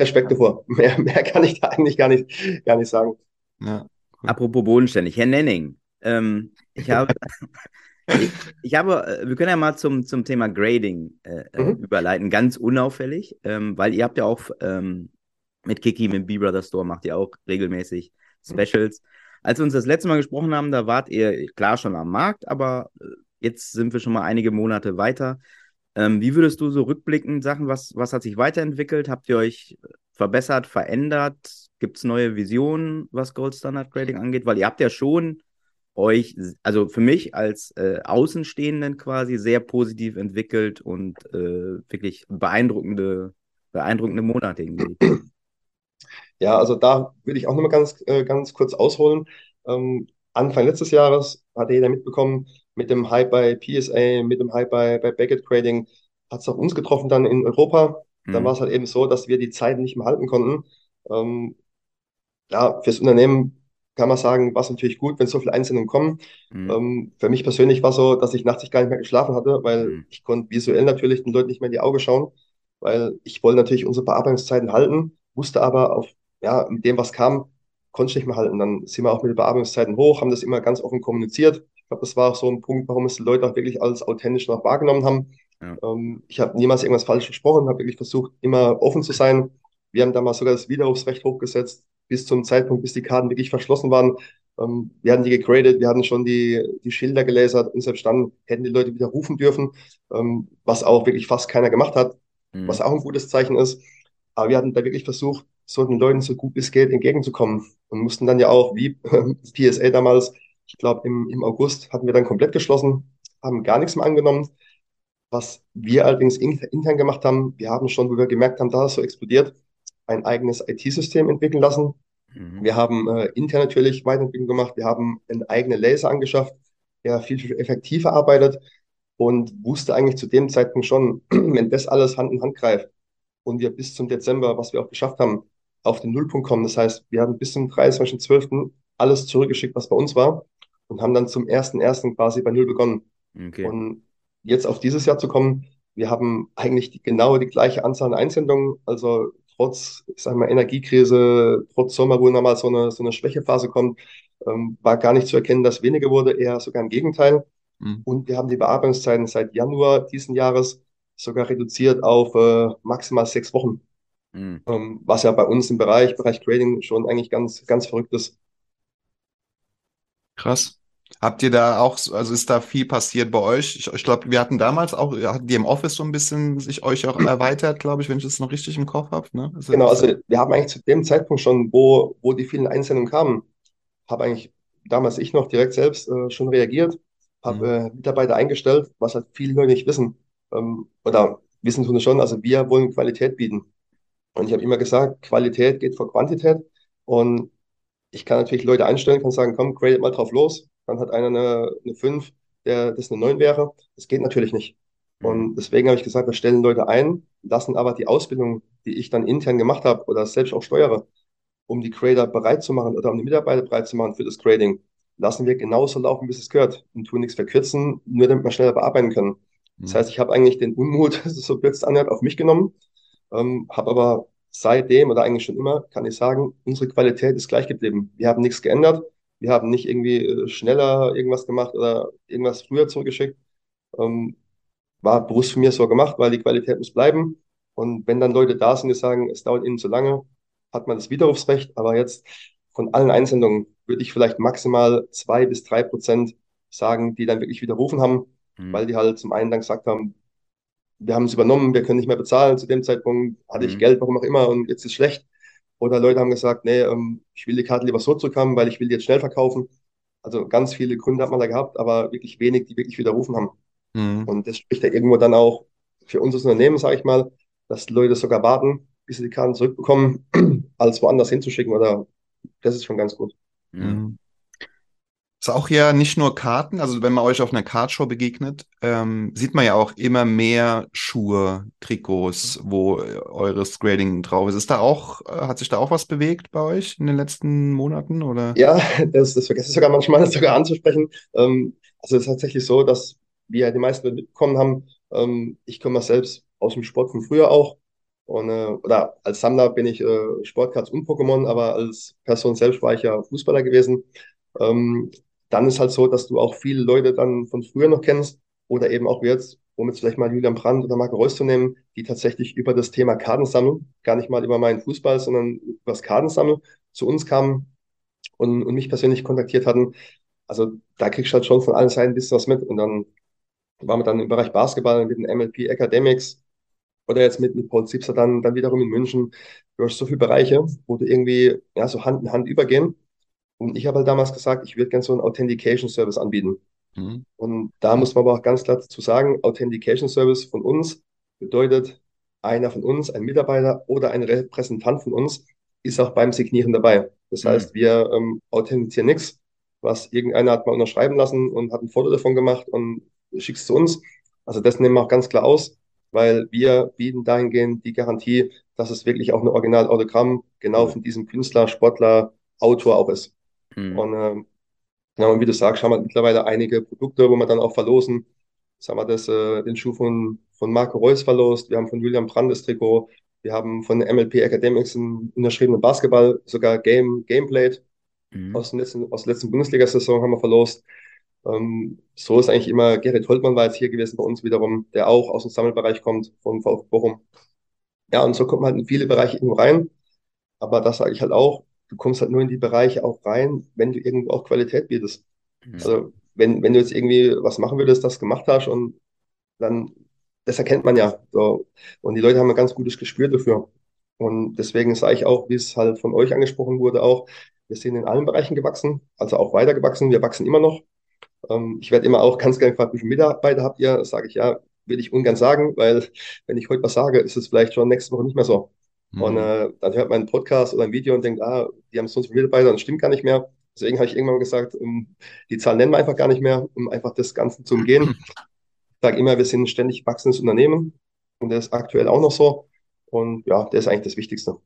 Speaker 4: Respekt davor. Mehr, mehr kann ich da eigentlich gar nicht, gar nicht sagen.
Speaker 3: Ja.
Speaker 2: apropos bodenständig, Herr Nenning, ähm, ich habe, ich, ich habe, äh, wir können ja mal zum, zum Thema Grading äh, äh,
Speaker 4: Mhm.
Speaker 2: überleiten, ganz unauffällig, ähm, weil ihr habt ja auch ähm, mit Kiki, mit B-Brother Store, macht ihr auch regelmäßig Specials. Als wir uns das letzte Mal gesprochen haben, da wart ihr klar schon am Markt, aber äh, jetzt sind wir schon mal einige Monate weiter. Ähm, wie würdest du so rückblickend sagen, was, was hat sich weiterentwickelt? Habt ihr euch verbessert, verändert? Gibt es neue Visionen, was Gold Standard Grading angeht? Weil ihr habt ja schon euch, also für mich als äh, Außenstehenden quasi sehr positiv entwickelt und äh, wirklich beeindruckende, beeindruckende Monate hingelegt.
Speaker 4: Ja, also da will ich auch nochmal ganz, äh, ganz kurz ausholen. Ähm, Anfang letztes Jahres hat jeder mitbekommen, mit dem Hype bei PSA, mit dem Hype bei, bei Beckett Grading, hat es auch uns getroffen dann in Europa. dann war es halt eben so, dass wir die Zeit nicht mehr halten konnten. Ähm, ja, fürs Unternehmen kann man sagen, war es natürlich gut, wenn so viele Einsendungen kommen.
Speaker 2: Mhm.
Speaker 4: Ähm, für mich persönlich war es so, dass ich nachts gar nicht mehr geschlafen hatte, weil
Speaker 2: Mhm.
Speaker 4: ich konnte visuell natürlich den Leuten nicht mehr in die Augen schauen, weil ich wollte natürlich unsere Bearbeitungszeiten halten, wusste aber auf, ja, mit dem, was kam, konnte ich nicht mehr halten. Dann sind wir auch mit den Bearbeitungszeiten hoch, haben das immer ganz offen kommuniziert. Ich glaube, das war auch so ein Punkt, warum es die Leute auch wirklich als authentisch noch wahrgenommen haben.
Speaker 2: Ja.
Speaker 4: Ähm, ich habe niemals irgendwas falsch versprochen, habe wirklich versucht, immer offen zu sein. Wir haben damals sogar das Widerrufsrecht hochgesetzt, bis zum Zeitpunkt, bis die Karten wirklich verschlossen waren. Ähm, wir hatten die gegradet, wir hatten schon die, die Schilder gelasert und selbst dann hätten die Leute wieder rufen dürfen, ähm, was auch wirklich fast keiner gemacht hat,
Speaker 2: Mhm.
Speaker 4: was auch ein gutes Zeichen ist. Aber wir hatten da wirklich versucht, so den Leuten so gut wie es geht entgegenzukommen und mussten dann ja auch, wie PSA damals, ich glaube im, im August hatten wir dann komplett geschlossen, haben gar nichts mehr angenommen. Was wir allerdings in, intern gemacht haben, wir haben schon, wo wir gemerkt haben, da es so explodiert, ein eigenes IT-System entwickeln lassen.
Speaker 2: Mhm.
Speaker 4: Wir haben äh, intern natürlich Weiterentwicklung gemacht. Wir haben einen eigenen Laser angeschafft, der viel, viel effektiver arbeitet und wusste eigentlich zu dem Zeitpunkt schon, wenn das alles Hand in Hand greift und wir bis zum Dezember, was wir auch geschafft haben, auf den Nullpunkt kommen. Das heißt, wir haben bis zum 23.12. alles zurückgeschickt, was bei uns war und haben dann zum 1.1. quasi bei Null begonnen.
Speaker 2: Okay.
Speaker 4: Und jetzt auf dieses Jahr zu kommen, wir haben eigentlich die, genau die gleiche Anzahl an Einsendungen, also trotz, ich sag mal, Energiekrise, trotz Sommer, wo nochmal so eine, so eine Schwächephase kommt, ähm, war gar nicht zu erkennen, dass weniger wurde, eher sogar im Gegenteil.
Speaker 3: Mhm.
Speaker 4: Und wir haben die Bearbeitungszeiten seit Januar diesen Jahres sogar reduziert auf äh, maximal sechs Wochen,
Speaker 2: Mhm.
Speaker 4: ähm, was ja bei uns im Bereich, Bereich Trading schon eigentlich ganz, ganz verrückt ist.
Speaker 3: Krass. Habt ihr da auch, so- also ist da viel passiert bei euch? Ich, ich glaube, wir hatten damals auch, hatten die im Office so ein bisschen sich euch auch erweitert, glaube ich, wenn ich das noch richtig im Kopf habe, ne? Also,
Speaker 4: Genau, also wir haben eigentlich zu dem Zeitpunkt schon, wo, wo die vielen Einsendungen kamen, habe eigentlich damals ich noch direkt selbst äh, schon reagiert, habe äh, Mitarbeiter eingestellt, was halt viele Leute nicht wissen. Ähm, oder wissen tun es schon, also wir wollen Qualität bieten. Und ich habe immer gesagt, Qualität geht vor Quantität. Und ich kann natürlich Leute einstellen, kann sagen, komm, gradet mal drauf los. Dann hat einer eine, eine 5, der das eine 9 wäre. Das geht natürlich nicht. Und deswegen habe ich gesagt, wir stellen Leute ein, lassen aber die Ausbildung, die ich dann intern gemacht habe oder selbst auch steuere, um die Grader bereit zu machen oder um die Mitarbeiter bereit zu machen für das Grading, lassen wir genauso laufen, bis es gehört und tun nichts verkürzen, nur damit wir schneller bearbeiten können. Das
Speaker 3: Mhm.
Speaker 4: heißt, ich habe eigentlich den Unmut, so blöd es anhört, auf mich genommen, ähm, habe aber seitdem oder eigentlich schon immer, kann ich sagen, unsere Qualität ist gleich geblieben. Wir haben nichts geändert. Wir haben nicht irgendwie äh, schneller irgendwas gemacht oder irgendwas früher zurückgeschickt. Ähm, war bewusst von mir so gemacht, weil die Qualität muss bleiben. Und wenn dann Leute da sind, die sagen, es dauert ihnen zu lange, hat man das Widerrufsrecht. Aber jetzt von allen Einsendungen würde ich vielleicht maximal zwei bis drei Prozent sagen, die dann wirklich widerrufen haben,
Speaker 2: Mhm.
Speaker 4: weil die halt zum einen dann gesagt haben, wir haben es übernommen, wir können nicht mehr bezahlen. Zu dem Zeitpunkt hatte ich
Speaker 2: Mhm.
Speaker 4: Geld, warum auch immer, und jetzt ist schlecht. Oder Leute haben gesagt, nee, ähm, ich will die Karte lieber so zurückhaben, weil ich will die jetzt schnell verkaufen. Also ganz viele Gründe hat man da gehabt, aber wirklich wenig, die wirklich widerrufen haben.
Speaker 3: Mhm.
Speaker 4: Und das spricht ja irgendwo dann auch für unser Unternehmen, sage ich mal, dass Leute sogar warten, bis sie die Karten zurückbekommen, als woanders hinzuschicken. Oder das ist schon ganz gut.
Speaker 3: Mhm. Ist auch ja nicht nur Karten, also wenn man euch auf einer Kartshow begegnet, ähm, sieht man ja auch immer mehr Schuhe, Trikots, wo äh, eures Grading drauf ist. Ist da auch, äh, hat sich da auch was bewegt bei euch in den letzten Monaten oder?
Speaker 4: Ja, das, das vergesse ich sogar manchmal sogar anzusprechen. Ähm, also es ist tatsächlich so, dass wir ja die meisten mitbekommen haben. Ähm, ich komme selbst aus dem Sport von früher auch. Und, äh, oder als Sammler bin ich äh, Sportcards und Pokémon, aber als Person selbst war ich ja Fußballer gewesen. Ähm, dann ist halt so, dass du auch viele Leute dann von früher noch kennst oder eben auch jetzt, um jetzt vielleicht mal Julian Brandt oder Marco Reus zu nehmen, die tatsächlich über das Thema Kartensammeln, gar nicht mal über meinen Fußball, sondern über das Kartensammeln zu uns kamen und, und mich persönlich kontaktiert hatten. Also da kriegst du halt schon von allen Seiten ein bisschen was mit. Und dann waren wir dann im Bereich Basketball mit den MLP Academics oder jetzt mit, mit Paul Zipser dann, dann wiederum in München. Du hast so viele Bereiche, wo du irgendwie ja, so Hand in Hand übergehen. Und ich habe halt damals gesagt, ich würde gerne so einen Authentication Service anbieten.
Speaker 3: Mhm.
Speaker 4: Und da muss man aber auch ganz klar dazu sagen, Authentication Service von uns bedeutet, einer von uns, ein Mitarbeiter oder ein Repräsentant von uns, ist auch beim Signieren dabei. Das
Speaker 2: Mhm.
Speaker 4: heißt, wir ähm, authentizieren nichts, was irgendeiner hat mal unterschreiben lassen und hat ein Foto davon gemacht und schickt es zu uns. Also das nehmen wir auch ganz klar aus. weil wir bieten dahingehend die Garantie, dass es wirklich auch ein Original-Autogramm genau von diesem Künstler, Sportler, Autor auch ist. Mhm. Und äh, genau, und wie du sagst, haben wir mittlerweile einige Produkte, wo wir dann auch verlosen. Jetzt haben wir das, äh, den Schuh von, von Marco Reus verlost, wir haben von Julian Brandt das Trikot, wir haben von der MLP Academics einen unterschriebenen Basketball, sogar Game, Gameplay mhm. aus, der letzten, aus der letzten Bundesliga-Saison haben wir verlost. Ähm, so ist eigentlich immer, Gerrit Holtmann war jetzt hier gewesen bei uns wiederum, der auch aus dem Sammelbereich kommt, von VfB Bochum. Ja, und so kommt man halt in viele Bereiche irgendwo rein. Aber das sage ich halt auch, du kommst halt nur in die Bereiche auch rein, wenn du irgendwo auch Qualität bietest. Mhm. Also wenn, wenn du jetzt irgendwie was machen würdest, das gemacht hast und dann, das erkennt man ja. So. Und die Leute haben ein ganz gutes Gespür dafür. Und deswegen sage ich auch, wie es halt von euch angesprochen wurde, auch, wir sind in allen Bereichen gewachsen, also auch weiter gewachsen. Wir wachsen immer noch. Ähm, ich werde immer auch ganz gerne gefragt, wie viele Mitarbeiter habt ihr? Das sage ich ja, will ich ungern sagen, weil wenn ich heute was sage, ist es vielleicht schon nächste Woche nicht mehr so. Mhm. Und äh, dann hört man einen Podcast oder ein Video und denkt, ah, die haben so viele Mitarbeiter, das stimmt gar nicht mehr. Deswegen habe ich irgendwann gesagt, um, die Zahlen nennen wir einfach gar nicht mehr, um einfach das Ganze zu umgehen. Ich sage immer, wir sind ein ständig wachsendes Unternehmen und das ist aktuell auch noch so. Und ja, das ist eigentlich das Wichtigste.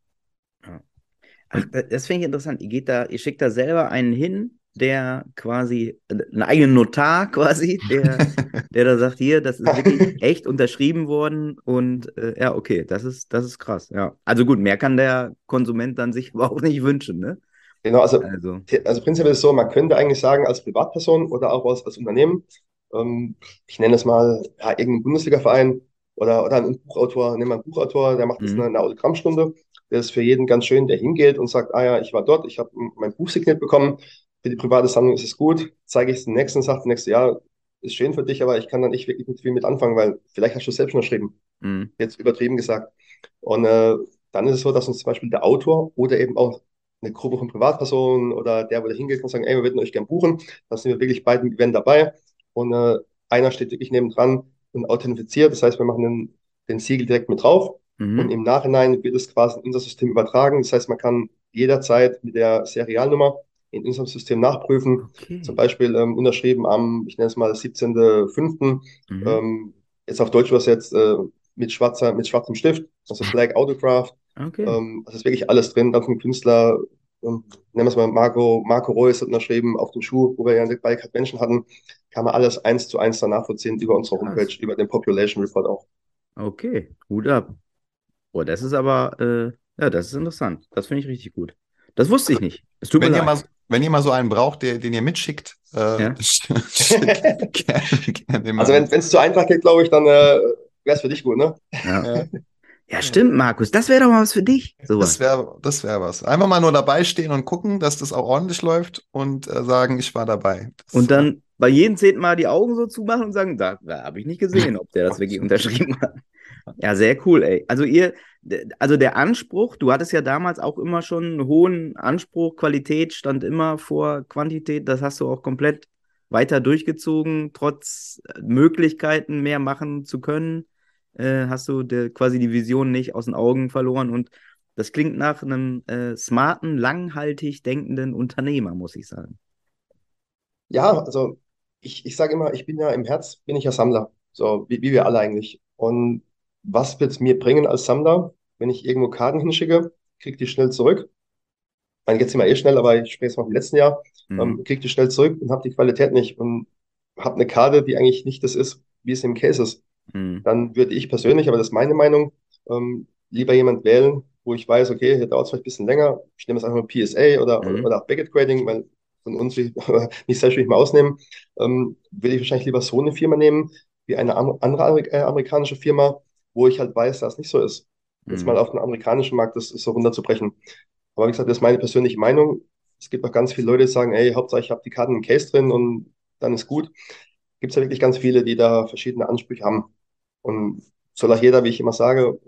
Speaker 2: Ach, das finde ich interessant. Ihr geht da, ihr schickt da selber einen hin, der quasi, einen eigenen Notar quasi, der, der da sagt, hier, das ist wirklich echt unterschrieben worden und äh, ja, okay, das ist, das ist krass, ja. Also gut, mehr kann der Konsument dann sich aber auch nicht wünschen, ne?
Speaker 4: Genau, also, also. also prinzipiell ist es so, man könnte eigentlich sagen, als Privatperson oder auch als, als Unternehmen, ähm, ich nenne es mal ja, irgendeinen Bundesliga-Verein oder, oder ein Buchautor, nehmen wir einen Buchautor, der macht jetzt mhm. eine, eine Autogrammstunde, der ist für jeden ganz schön, der hingeht und sagt, ah ja, ich war dort, ich habe mein Buch signiert bekommen, für die private Sammlung ist es gut, zeige ich es den nächsten, sagt der nächste, ja, ist schön für dich, aber ich kann da nicht wirklich mit viel mit anfangen, weil vielleicht hast du es selbst unterschrieben. Mhm. Jetzt übertrieben gesagt. Und äh, dann ist es so, dass uns zum Beispiel der Autor oder eben auch eine Gruppe von Privatpersonen oder der, wo der hingeht und sagen, ey, wir würden euch gern buchen. Dann sind wir wirklich beiden Event dabei. Und äh, einer steht wirklich nebendran und authentifiziert. Das heißt, wir machen den, den Siegel direkt mit drauf. Mhm. Und im Nachhinein wird es quasi in unser System übertragen. Das heißt, man kann jederzeit mit der Serialnummer in unserem System nachprüfen. Okay. Zum Beispiel ähm, unterschrieben am, ich nenne es mal 17.05. Mhm. Ähm, jetzt auf Deutsch übersetzt äh, mit, schwarzer, mit schwarzem Stift, also Black Autograph. Okay. Ähm, das ist wirklich alles drin, dann vom Künstler, ähm, nennen wir es mal Marco, Marco Reus hat unterschrieben auf den Schuh, wo wir ja bei Menschen hatten, kann man alles eins zu eins danach vollziehen über unsere Homepage, Krass. über den Population Report auch.
Speaker 2: Okay, gut ab. Boah, das ist aber, äh, ja, das ist interessant. Das finde ich richtig gut. Das wusste ich nicht. Es tut
Speaker 3: wenn
Speaker 2: mir
Speaker 3: leid. Mal, wenn ihr mal so einen braucht, der, den ihr mitschickt, äh, ja. gerne,
Speaker 4: gerne Also wenn es zu einfach geht, glaube ich, dann äh, wäre es für dich gut, ne?
Speaker 2: Ja. Ja, stimmt, Markus. Das wäre doch mal was für dich.
Speaker 3: Sowas. Das wäre das wär was. Einfach mal nur dabei stehen und gucken, dass das auch ordentlich läuft und äh, sagen, ich war dabei.
Speaker 2: Das und dann bei jedem zehnten Mal die Augen so zumachen und sagen, da, da habe ich nicht gesehen, ob der das wirklich unterschrieben hat. Ja, sehr cool, ey. Also ihr, also der Anspruch, du hattest ja damals auch immer schon einen hohen Anspruch, Qualität stand immer vor Quantität, das hast du auch komplett weiter durchgezogen, trotz Möglichkeiten mehr machen zu können, äh, hast du de, quasi die Vision nicht aus den Augen verloren und das klingt nach einem äh, smarten, langhaltig denkenden Unternehmer, muss ich sagen.
Speaker 4: Ja, also ich, ich sage immer, ich bin ja im Herz, bin ich ja Sammler, so wie, wie wir alle eigentlich. Und was wird es mir bringen als Sammler, wenn ich irgendwo Karten hinschicke, kriege die schnell zurück. Ich meine, jetzt immer eh schnell, aber ich spreche jetzt mal vom letzten Jahr, mhm. ähm, kriege die schnell zurück und habe die Qualität nicht und habe eine Karte, die eigentlich nicht das ist, wie es im Case ist. Mhm. Dann würde ich persönlich, aber das ist meine Meinung, ähm, lieber jemand wählen, wo ich weiß, okay, hier dauert es vielleicht ein bisschen länger. Ich nehme es einfach mal PSA oder, mhm. oder auch Baggett Grading, weil von uns will ich nicht selbst mal ausnehmen. Ähm, würde ich wahrscheinlich lieber so eine Firma nehmen, wie eine andere äh, amerikanische Firma, wo ich halt weiß, dass es nicht so ist. Jetzt mhm. mal auf den amerikanischen Markt das so runterzubrechen. Aber wie gesagt, das ist meine persönliche Meinung. Es gibt auch ganz viele Leute, die sagen, ey, Hauptsache ich habe die Karten im Case drin und dann ist gut. Gibt es ja wirklich ganz viele, die da verschiedene Ansprüche haben. Und soll auch jeder, wie ich immer sage,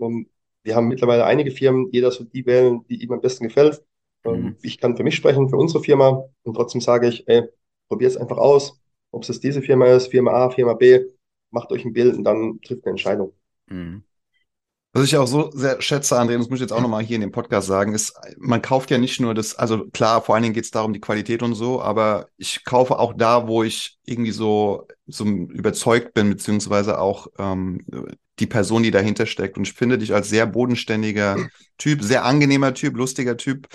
Speaker 4: wir haben mittlerweile einige Firmen, jeder soll die wählen, die ihm am besten gefällt. Mhm. Ich kann für mich sprechen, für unsere Firma und trotzdem sage ich, ey, probiert es einfach aus. Ob es diese Firma ist, Firma A, Firma B, macht euch ein Bild und dann trifft eine Entscheidung. Mhm.
Speaker 3: Was ich auch so sehr schätze, André, das muss ich jetzt auch nochmal hier in dem Podcast sagen, ist, man kauft ja nicht nur das, also klar, vor allen Dingen geht es darum, die Qualität und so, aber ich kaufe auch da, wo ich irgendwie so, so überzeugt bin, beziehungsweise auch ähm, die Person, die dahinter steckt. Und ich finde dich als sehr bodenständiger Typ, sehr angenehmer Typ, lustiger Typ.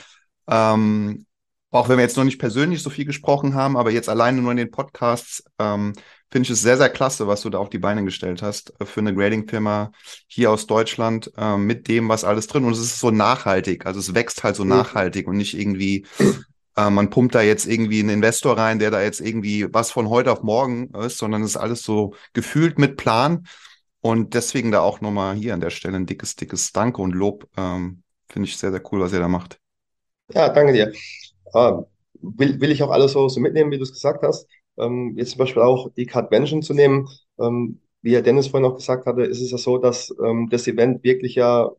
Speaker 3: Ähm, auch wenn wir jetzt noch nicht persönlich so viel gesprochen haben, aber jetzt alleine nur in den Podcasts, ähm, finde ich es sehr, sehr klasse, was du da auf die Beine gestellt hast äh, für eine Grading-Firma hier aus Deutschland äh, mit dem, was alles drin. Und es ist so nachhaltig, also es wächst halt so nachhaltig und nicht irgendwie, äh, man pumpt da jetzt irgendwie einen Investor rein, der da jetzt irgendwie was von heute auf morgen ist, sondern es ist alles so gefühlt mit Plan. Und deswegen da auch nochmal hier an der Stelle ein dickes, dickes Danke und Lob. Ähm, finde ich sehr, sehr cool, was ihr da macht.
Speaker 4: Ja, danke dir. Ah, will, will ich auch alles so, so mitnehmen, wie du es gesagt hast. Ähm, jetzt zum Beispiel auch die Cardvention zu nehmen. Ähm, wie Herr Dennis vorhin auch gesagt hatte, ist es ja so, dass ähm, das Event wirklich ja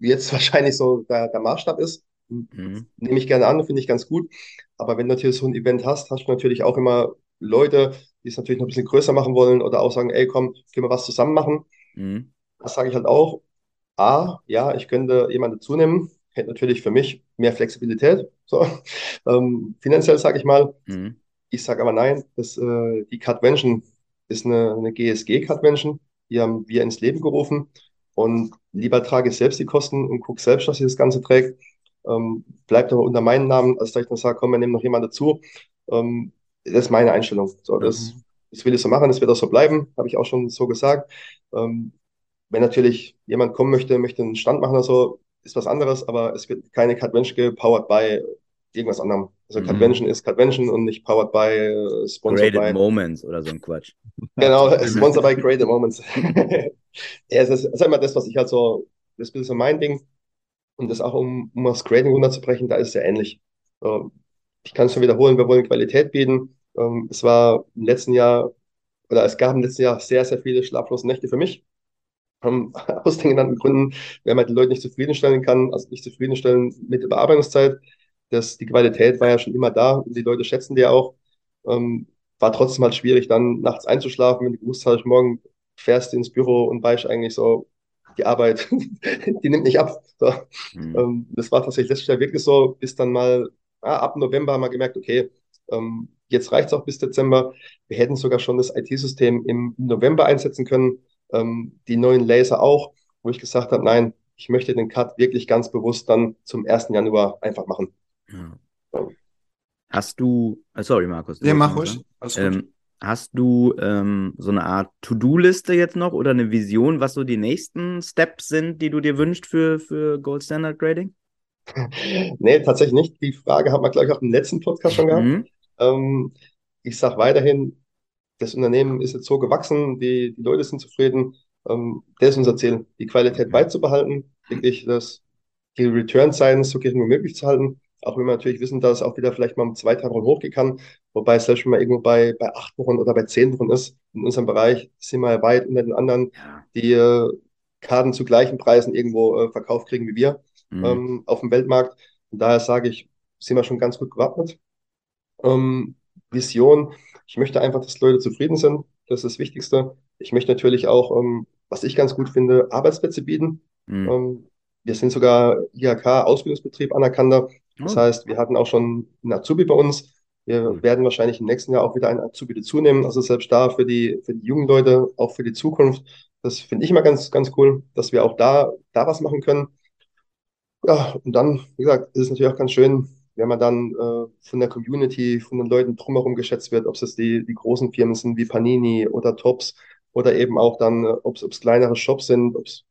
Speaker 4: jetzt wahrscheinlich so der, der Maßstab ist. Mhm. Nehme ich gerne an, finde ich ganz gut. Aber wenn du natürlich so ein Event hast, hast du natürlich auch immer Leute, die es natürlich noch ein bisschen größer machen wollen oder auch sagen, ey, komm, können wir was zusammen machen. Mhm. Das sage ich halt auch. A, ja, ich könnte jemanden zunehmen, hätte natürlich für mich mehr Flexibilität, so ähm, finanziell sage ich mal. Mhm. Ich sage aber nein, das, äh, die Cardvention ist eine, eine GSG-Cardvention, die haben wir ins Leben gerufen und lieber trage ich selbst die Kosten und gucke selbst, dass sie das Ganze trägt. Ähm, bleibt aber unter meinem Namen, als dass ich dann sage, komm, wir nehmen noch jemanden dazu. Ähm, das ist meine Einstellung. So, das, mhm. das will ich so machen, das wird auch so bleiben, habe ich auch schon so gesagt. Ähm, wenn natürlich jemand kommen möchte, möchte einen Stand machen oder so, ist was anderes, aber es wird keine Cardvention gepowered by irgendwas anderem. Also mhm. Cardvention ist Cardvention und nicht powered by, äh, sponsored
Speaker 2: Graded by. Moments oder so ein Quatsch.
Speaker 4: Genau, sponsored by Graded Moments. ja, es ist, es ist immer das, was ich halt so, das ist so mein Ding. Und das auch, um, um das Grading runterzubrechen, da ist es ja ähnlich. So, ich kann es schon wiederholen, wir wollen Qualität bieten. Ähm, es war im letzten Jahr, oder es gab im letzten Jahr sehr, sehr viele schlaflose Nächte für mich. Ähm, aus den genannten Gründen, wenn man die Leute nicht zufriedenstellen kann, also nicht zufriedenstellen mit der Bearbeitungszeit. Das, die Qualität war ja schon immer da und die Leute schätzen die ja auch. Ähm, war trotzdem halt schwierig, dann nachts einzuschlafen, wenn du gewusst hast, morgen fährst du ins Büro und weißt eigentlich so, die Arbeit, die nimmt nicht ab. So. Mhm. Ähm, das war tatsächlich letztes Jahr wirklich so, bis dann mal ah, ab November haben wir gemerkt, okay, ähm, jetzt reicht es auch bis Dezember. Wir hätten sogar schon das IT-System im November einsetzen können, ähm, die neuen Laser auch, wo ich gesagt habe, nein, ich möchte den Cut wirklich ganz bewusst dann zum 1. Januar einfach machen. Ja.
Speaker 2: Hast du, äh, sorry Markus.
Speaker 3: Ja, mach ruhig.
Speaker 2: Ähm, hast du ähm, so eine Art To-Do-Liste jetzt noch oder eine Vision, was so die nächsten Steps sind, die du dir wünschst für, für Gold Standard Grading?
Speaker 4: nee, tatsächlich nicht. Die Frage haben wir, glaube ich, auch im letzten Podcast schon gehabt. Mhm. Ähm, ich sage weiterhin, das Unternehmen ist jetzt so gewachsen, die, die Leute sind zufrieden. Ähm, das ist unser Ziel, die Qualität beizubehalten, wirklich das, die Return-Zeiten so gering wie möglich zu halten. Auch wenn wir natürlich wissen, dass es auch wieder vielleicht mal um zwei, drei Wochen hochgehen kann. Wobei es selbst wenn man irgendwo bei, bei acht Wochen oder bei zehn Wochen ist, in unserem Bereich sind wir weit unter den anderen, die äh, Karten zu gleichen Preisen irgendwo äh, verkauft kriegen wie wir mhm. ähm, auf dem Weltmarkt. Und daher sage ich, sind wir schon ganz gut gewappnet. Ähm, Vision, ich möchte einfach, dass Leute zufrieden sind. Das ist das Wichtigste. Ich möchte natürlich auch, ähm, was ich ganz gut finde, Arbeitsplätze bieten. Mhm. Ähm, wir sind sogar IHK-Ausbildungsbetrieb anerkannter. Das oh. heißt, wir hatten auch schon einen Azubi bei uns. Wir werden wahrscheinlich im nächsten Jahr auch wieder einen Azubi dazunehmen. Also selbst da für die, für die jungen Leute, auch für die Zukunft. Das finde ich immer ganz, ganz cool, dass wir auch da, da was machen können. Ja, und dann, wie gesagt, ist es natürlich auch ganz schön, wenn man dann äh, von der Community, von den Leuten drumherum geschätzt wird, ob es die, die großen Firmen sind wie Panini oder Tops oder eben auch dann, äh, ob es kleinere Shops sind, ob's,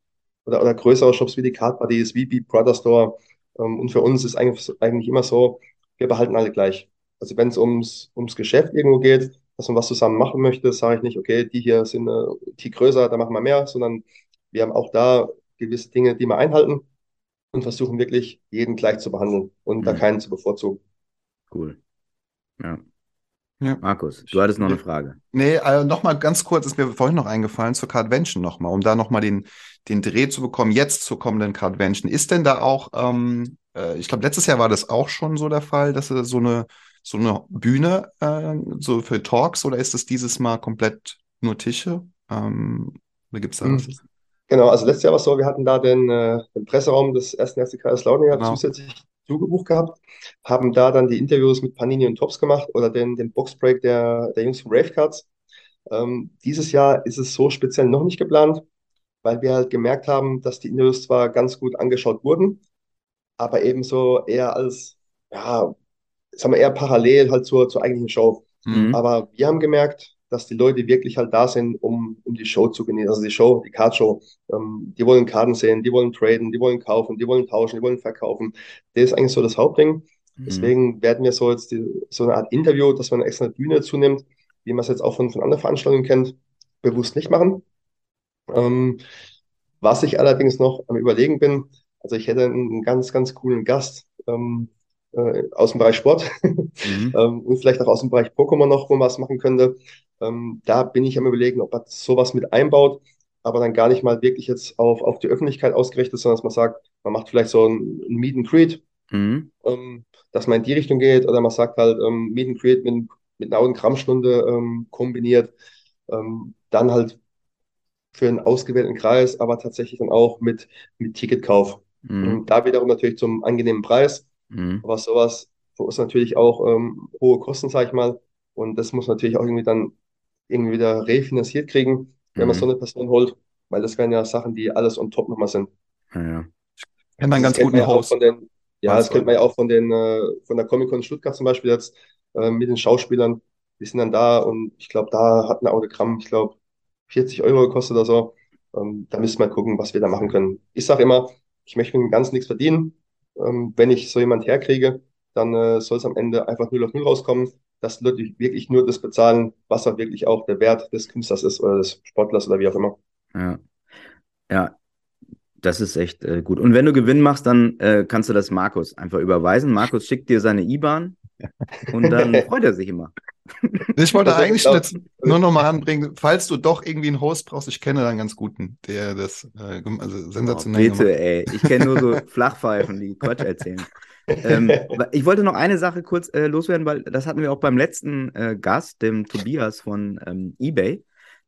Speaker 4: oder, oder größere Shops wie die Card Buddies, wie Beat Brother Store. Ähm, und für uns ist eigentlich, eigentlich immer so, wir behalten alle gleich. Also wenn es ums, ums Geschäft irgendwo geht, dass man was zusammen machen möchte, sage ich nicht, okay, die hier sind äh, die größer, da machen wir mehr, sondern wir haben auch da gewisse Dinge, die wir einhalten und versuchen wirklich jeden gleich zu behandeln und mhm. da keinen zu bevorzugen.
Speaker 2: Cool. Ja. ja. Markus, du hattest noch eine Frage.
Speaker 3: Nee, äh, nochmal ganz kurz, ist mir vorhin noch eingefallen zur Cardvention nochmal, um da nochmal den, den Dreh zu bekommen, jetzt zur kommenden Cardvention. Ist denn da auch, ähm, äh, ich glaube, letztes Jahr war das auch schon so der Fall, dass so eine, so eine Bühne äh, so für Talks oder ist es dieses Mal komplett nur Tische? Ähm, oder gibt es da mhm. was?
Speaker 4: Genau, also letztes Jahr war es so, wir hatten da den, äh, den Presseraum des ersten FC Kaiserslautern genau. zusätzlich zugebucht gehabt, haben da dann die Interviews mit Panini und Tops gemacht oder den, den Boxbreak der, der Jungs von Ravecards. Ähm, dieses Jahr ist es so speziell noch nicht geplant. weil wir halt gemerkt haben, dass die Interviews zwar ganz gut angeschaut wurden, aber ebenso eher als, ja, sagen wir eher parallel halt zur, zur eigentlichen Show.
Speaker 2: Mhm.
Speaker 4: Aber wir haben gemerkt, dass die Leute wirklich halt da sind, um, um die Show zu genießen. Also die Show, die Card-Show. Ähm, die wollen Karten sehen, die wollen traden, die wollen kaufen, die wollen tauschen, die wollen verkaufen. Das ist eigentlich so das Hauptding.
Speaker 2: Mhm.
Speaker 4: Deswegen werden wir so jetzt die, so eine Art Interview, dass man eine extra Bühne zunimmt, wie man es jetzt auch von, von anderen Veranstaltungen kennt, bewusst nicht machen. Ähm, was ich allerdings noch am Überlegen bin, also ich hätte einen ganz, ganz coolen Gast ähm, äh, aus dem Bereich Sport
Speaker 2: Mhm.
Speaker 4: ähm, und vielleicht auch aus dem Bereich Pokémon noch, wo man was machen könnte. Ähm, da bin ich am Überlegen, ob man sowas mit einbaut, aber dann gar nicht mal wirklich jetzt auf, auf die Öffentlichkeit ausgerichtet, sondern dass man sagt, man macht vielleicht so ein, ein Meet and Greet,
Speaker 2: Mhm.
Speaker 4: ähm, dass man in die Richtung geht oder man sagt halt ähm, Meet and Greet mit, mit einer Autogrammstunde ähm, kombiniert, ähm, dann halt für einen ausgewählten Kreis, aber tatsächlich dann auch mit, mit Ticketkauf.
Speaker 2: Mhm.
Speaker 4: Und da wiederum natürlich zum angenehmen Preis,
Speaker 2: Mhm.
Speaker 4: aber sowas verursacht natürlich auch ähm, hohe Kosten, sag ich mal. Und das muss man natürlich auch irgendwie dann irgendwie wieder refinanziert kriegen, wenn man
Speaker 2: Mhm.
Speaker 4: so eine Person holt, weil das wären ja Sachen, die alles on top nochmal sind.
Speaker 2: Ja, ja.
Speaker 3: Kennt man
Speaker 4: Das
Speaker 3: ganz
Speaker 4: kennt
Speaker 3: guten
Speaker 4: man ja auch
Speaker 3: Host.
Speaker 4: von den, ja, das kennt man ja auch von den, äh, von der Comic-Con Stuttgart zum Beispiel jetzt, äh, mit den Schauspielern. Die sind dann da und ich glaube, da hat ein Autogramm, ich glaube, 40 Euro gekostet oder so. Ähm, da müssen wir gucken, was wir da machen können. Ich sage immer, ich möchte mit dem Ganzen nichts verdienen. Ähm, wenn ich so jemand herkriege, dann äh, soll es am Ende einfach 0 auf 0 rauskommen, dass Leute wirklich nur das bezahlen, was auch wirklich auch der Wert des Künstlers ist oder des Sportlers oder wie auch immer.
Speaker 2: Ja. Ja, das ist echt äh, gut. Und wenn du Gewinn machst, dann äh, kannst du das Markus einfach überweisen. Markus schickt dir seine IBAN und dann freut er sich immer.
Speaker 3: Ich wollte eigentlich jetzt nur noch mal anbringen, falls du doch irgendwie einen Host brauchst, ich kenne da einen ganz guten, der das äh, also
Speaker 2: Oh,
Speaker 3: sensationell
Speaker 2: bitte,
Speaker 3: gemacht
Speaker 2: ey. Ich kenne nur so Flachpfeifen, die Quatsch erzählen. ähm, ich wollte noch eine Sache kurz äh, loswerden, weil das hatten wir auch beim letzten äh, Gast, dem Tobias von ähm, eBay,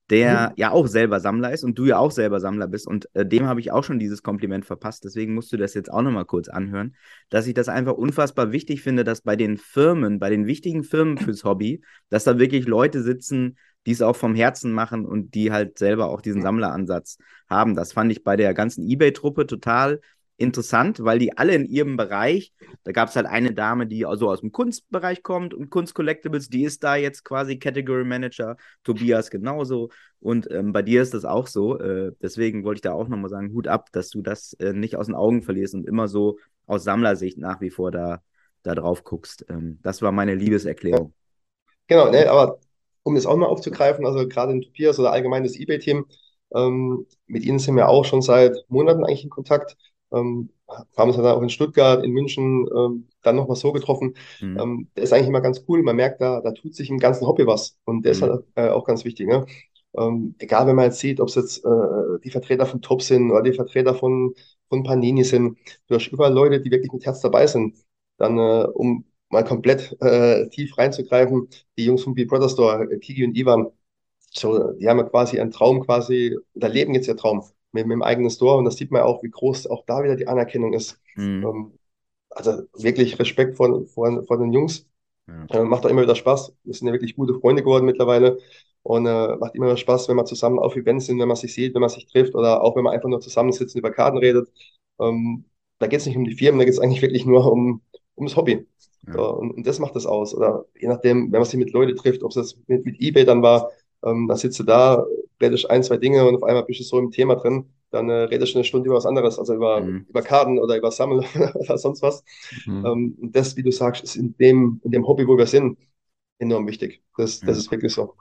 Speaker 2: der ja auch selber Sammler ist und du ja auch selber Sammler bist und äh, dem habe ich auch schon dieses Kompliment verpasst. Deswegen musst du das jetzt auch nochmal kurz anhören, dass ich das einfach unfassbar wichtig finde, dass bei den Firmen, bei den wichtigen Firmen fürs Hobby, dass da wirklich Leute sitzen, die es auch vom Herzen machen und die halt selber auch diesen Sammleransatz haben. Das fand ich bei der ganzen eBay-Truppe total interessant, weil die alle in ihrem Bereich, da gab es halt eine Dame, die also aus dem Kunstbereich kommt und Kunst-Collectibles, die ist da jetzt quasi Category Manager, Tobias genauso und ähm, bei dir ist das auch so. Äh, deswegen wollte ich da auch nochmal sagen, Hut ab, dass du das äh, nicht aus den Augen verlierst und immer so aus Sammlersicht nach wie vor da, da drauf guckst. Ähm, das war meine Liebeserklärung.
Speaker 4: Genau, ne, aber um das auch mal aufzugreifen, also gerade in Tobias oder allgemein das eBay-Team, ähm, mit ihnen sind wir auch schon seit Monaten eigentlich in Kontakt. Ähm, haben uns dann auch in Stuttgart, in München ähm, dann nochmal so getroffen.
Speaker 2: Mhm.
Speaker 4: Ähm, der ist eigentlich immer ganz cool. Man merkt, da, da tut sich im ganzen Hobby was. Und der ist
Speaker 2: Mhm.
Speaker 4: halt äh, auch ganz wichtig. Ne? Ähm, egal, wenn man jetzt sieht, ob es jetzt äh, die Vertreter von Top sind oder die Vertreter von, von Panini sind. Du hast überall Leute, die wirklich mit Herz dabei sind. Dann, äh, um mal komplett äh, tief reinzugreifen, die Jungs vom Big Brother Store, äh, Kiki und Ivan, so, die haben ja quasi einen Traum quasi, oder leben jetzt ihr Traum mit, mit dem eigenen Store. Und das sieht man auch, wie groß auch da wieder die Anerkennung ist.
Speaker 2: Mhm.
Speaker 4: Ähm, also wirklich Respekt vor, vor, vor den Jungs.
Speaker 2: Ja.
Speaker 4: Äh, macht auch immer wieder Spaß. Wir sind ja wirklich gute Freunde geworden mittlerweile. Und äh, macht immer wieder Spaß, wenn wir zusammen auf Events sind, wenn man sich sieht, wenn man sich trifft oder auch wenn man einfach nur zusammensitzt und über Karten redet. Ähm, da geht es nicht um die Firmen, da geht es eigentlich wirklich nur um, ums Hobby.
Speaker 2: Ja.
Speaker 4: So, und, und das macht das aus. Oder je nachdem, wenn man sich mit Leuten trifft, ob es mit, mit eBay dann war, ähm, dann sitzt du da, redest ein, zwei Dinge und auf einmal bist du so im Thema drin, dann äh, redest du eine Stunde über was anderes, also über,
Speaker 2: Mhm.
Speaker 4: über Karten oder über Sammeln oder sonst was.
Speaker 3: Mhm.
Speaker 4: Ähm, und das, wie du sagst, ist in dem, in dem Hobby, wo wir sind, enorm wichtig. Das, das ist wirklich so.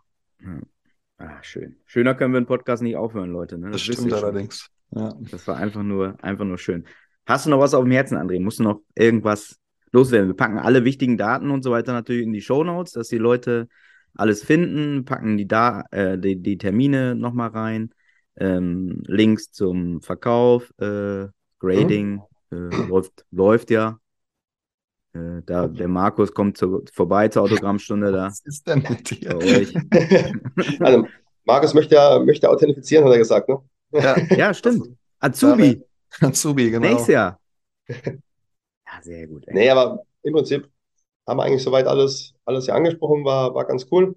Speaker 2: Ah, schön. Schöner können wir den Podcast nicht aufhören, Leute. Ne?
Speaker 3: Das
Speaker 2: wisst
Speaker 3: stimmt allerdings. Ja.
Speaker 2: Das war einfach nur, einfach nur schön. Hast du noch was auf dem Herzen, André? Musst du noch irgendwas loswerden? Wir packen alle wichtigen Daten und so weiter natürlich in die Shownotes, dass die Leute alles finden, packen die, da äh, die, die Termine nochmal rein, ähm, Links zum Verkauf, äh, Grading, äh, läuft, läuft ja. Äh, da, der Markus kommt zu, vorbei zur Autogrammstunde da
Speaker 3: Was ist denn mit dir?
Speaker 4: also, Markus möchte ja möchte authentifizieren, hat er gesagt, ne?
Speaker 3: Ja,
Speaker 2: Ja, stimmt. Azubi,
Speaker 3: Azubi, genau.
Speaker 2: nächstes Jahr. Ja, sehr gut. Ey.
Speaker 4: Nee, aber im Prinzip haben wir eigentlich soweit alles, alles ja angesprochen, war, war ganz cool.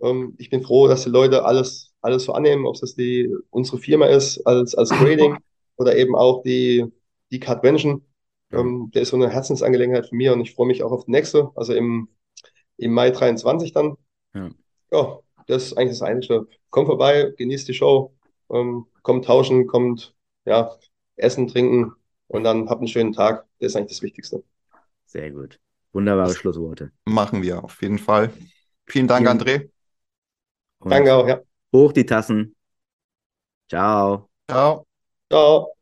Speaker 4: Ähm, ich bin froh, dass die Leute alles, alles so annehmen, ob es die unsere Firma ist als, als Trading oder eben auch die, die Cardvention. Ähm, der ist so eine Herzensangelegenheit für mir und ich freue mich auch auf die nächste, also im, im Mai 23 dann.
Speaker 2: Ja.
Speaker 4: ja, das ist eigentlich das Einzige. Kommt vorbei, genießt die Show, ähm, kommt tauschen, kommt ja, essen, trinken und dann habt einen schönen Tag. Das ist eigentlich das Wichtigste.
Speaker 2: Sehr gut. Wunderbare Schlussworte.
Speaker 3: Machen wir auf jeden Fall. Vielen Dank,
Speaker 2: Vielen-
Speaker 3: André.
Speaker 2: Und
Speaker 4: Danke auch, ja.
Speaker 2: Hoch die Tassen. Ciao.
Speaker 3: Ciao.
Speaker 4: Ciao.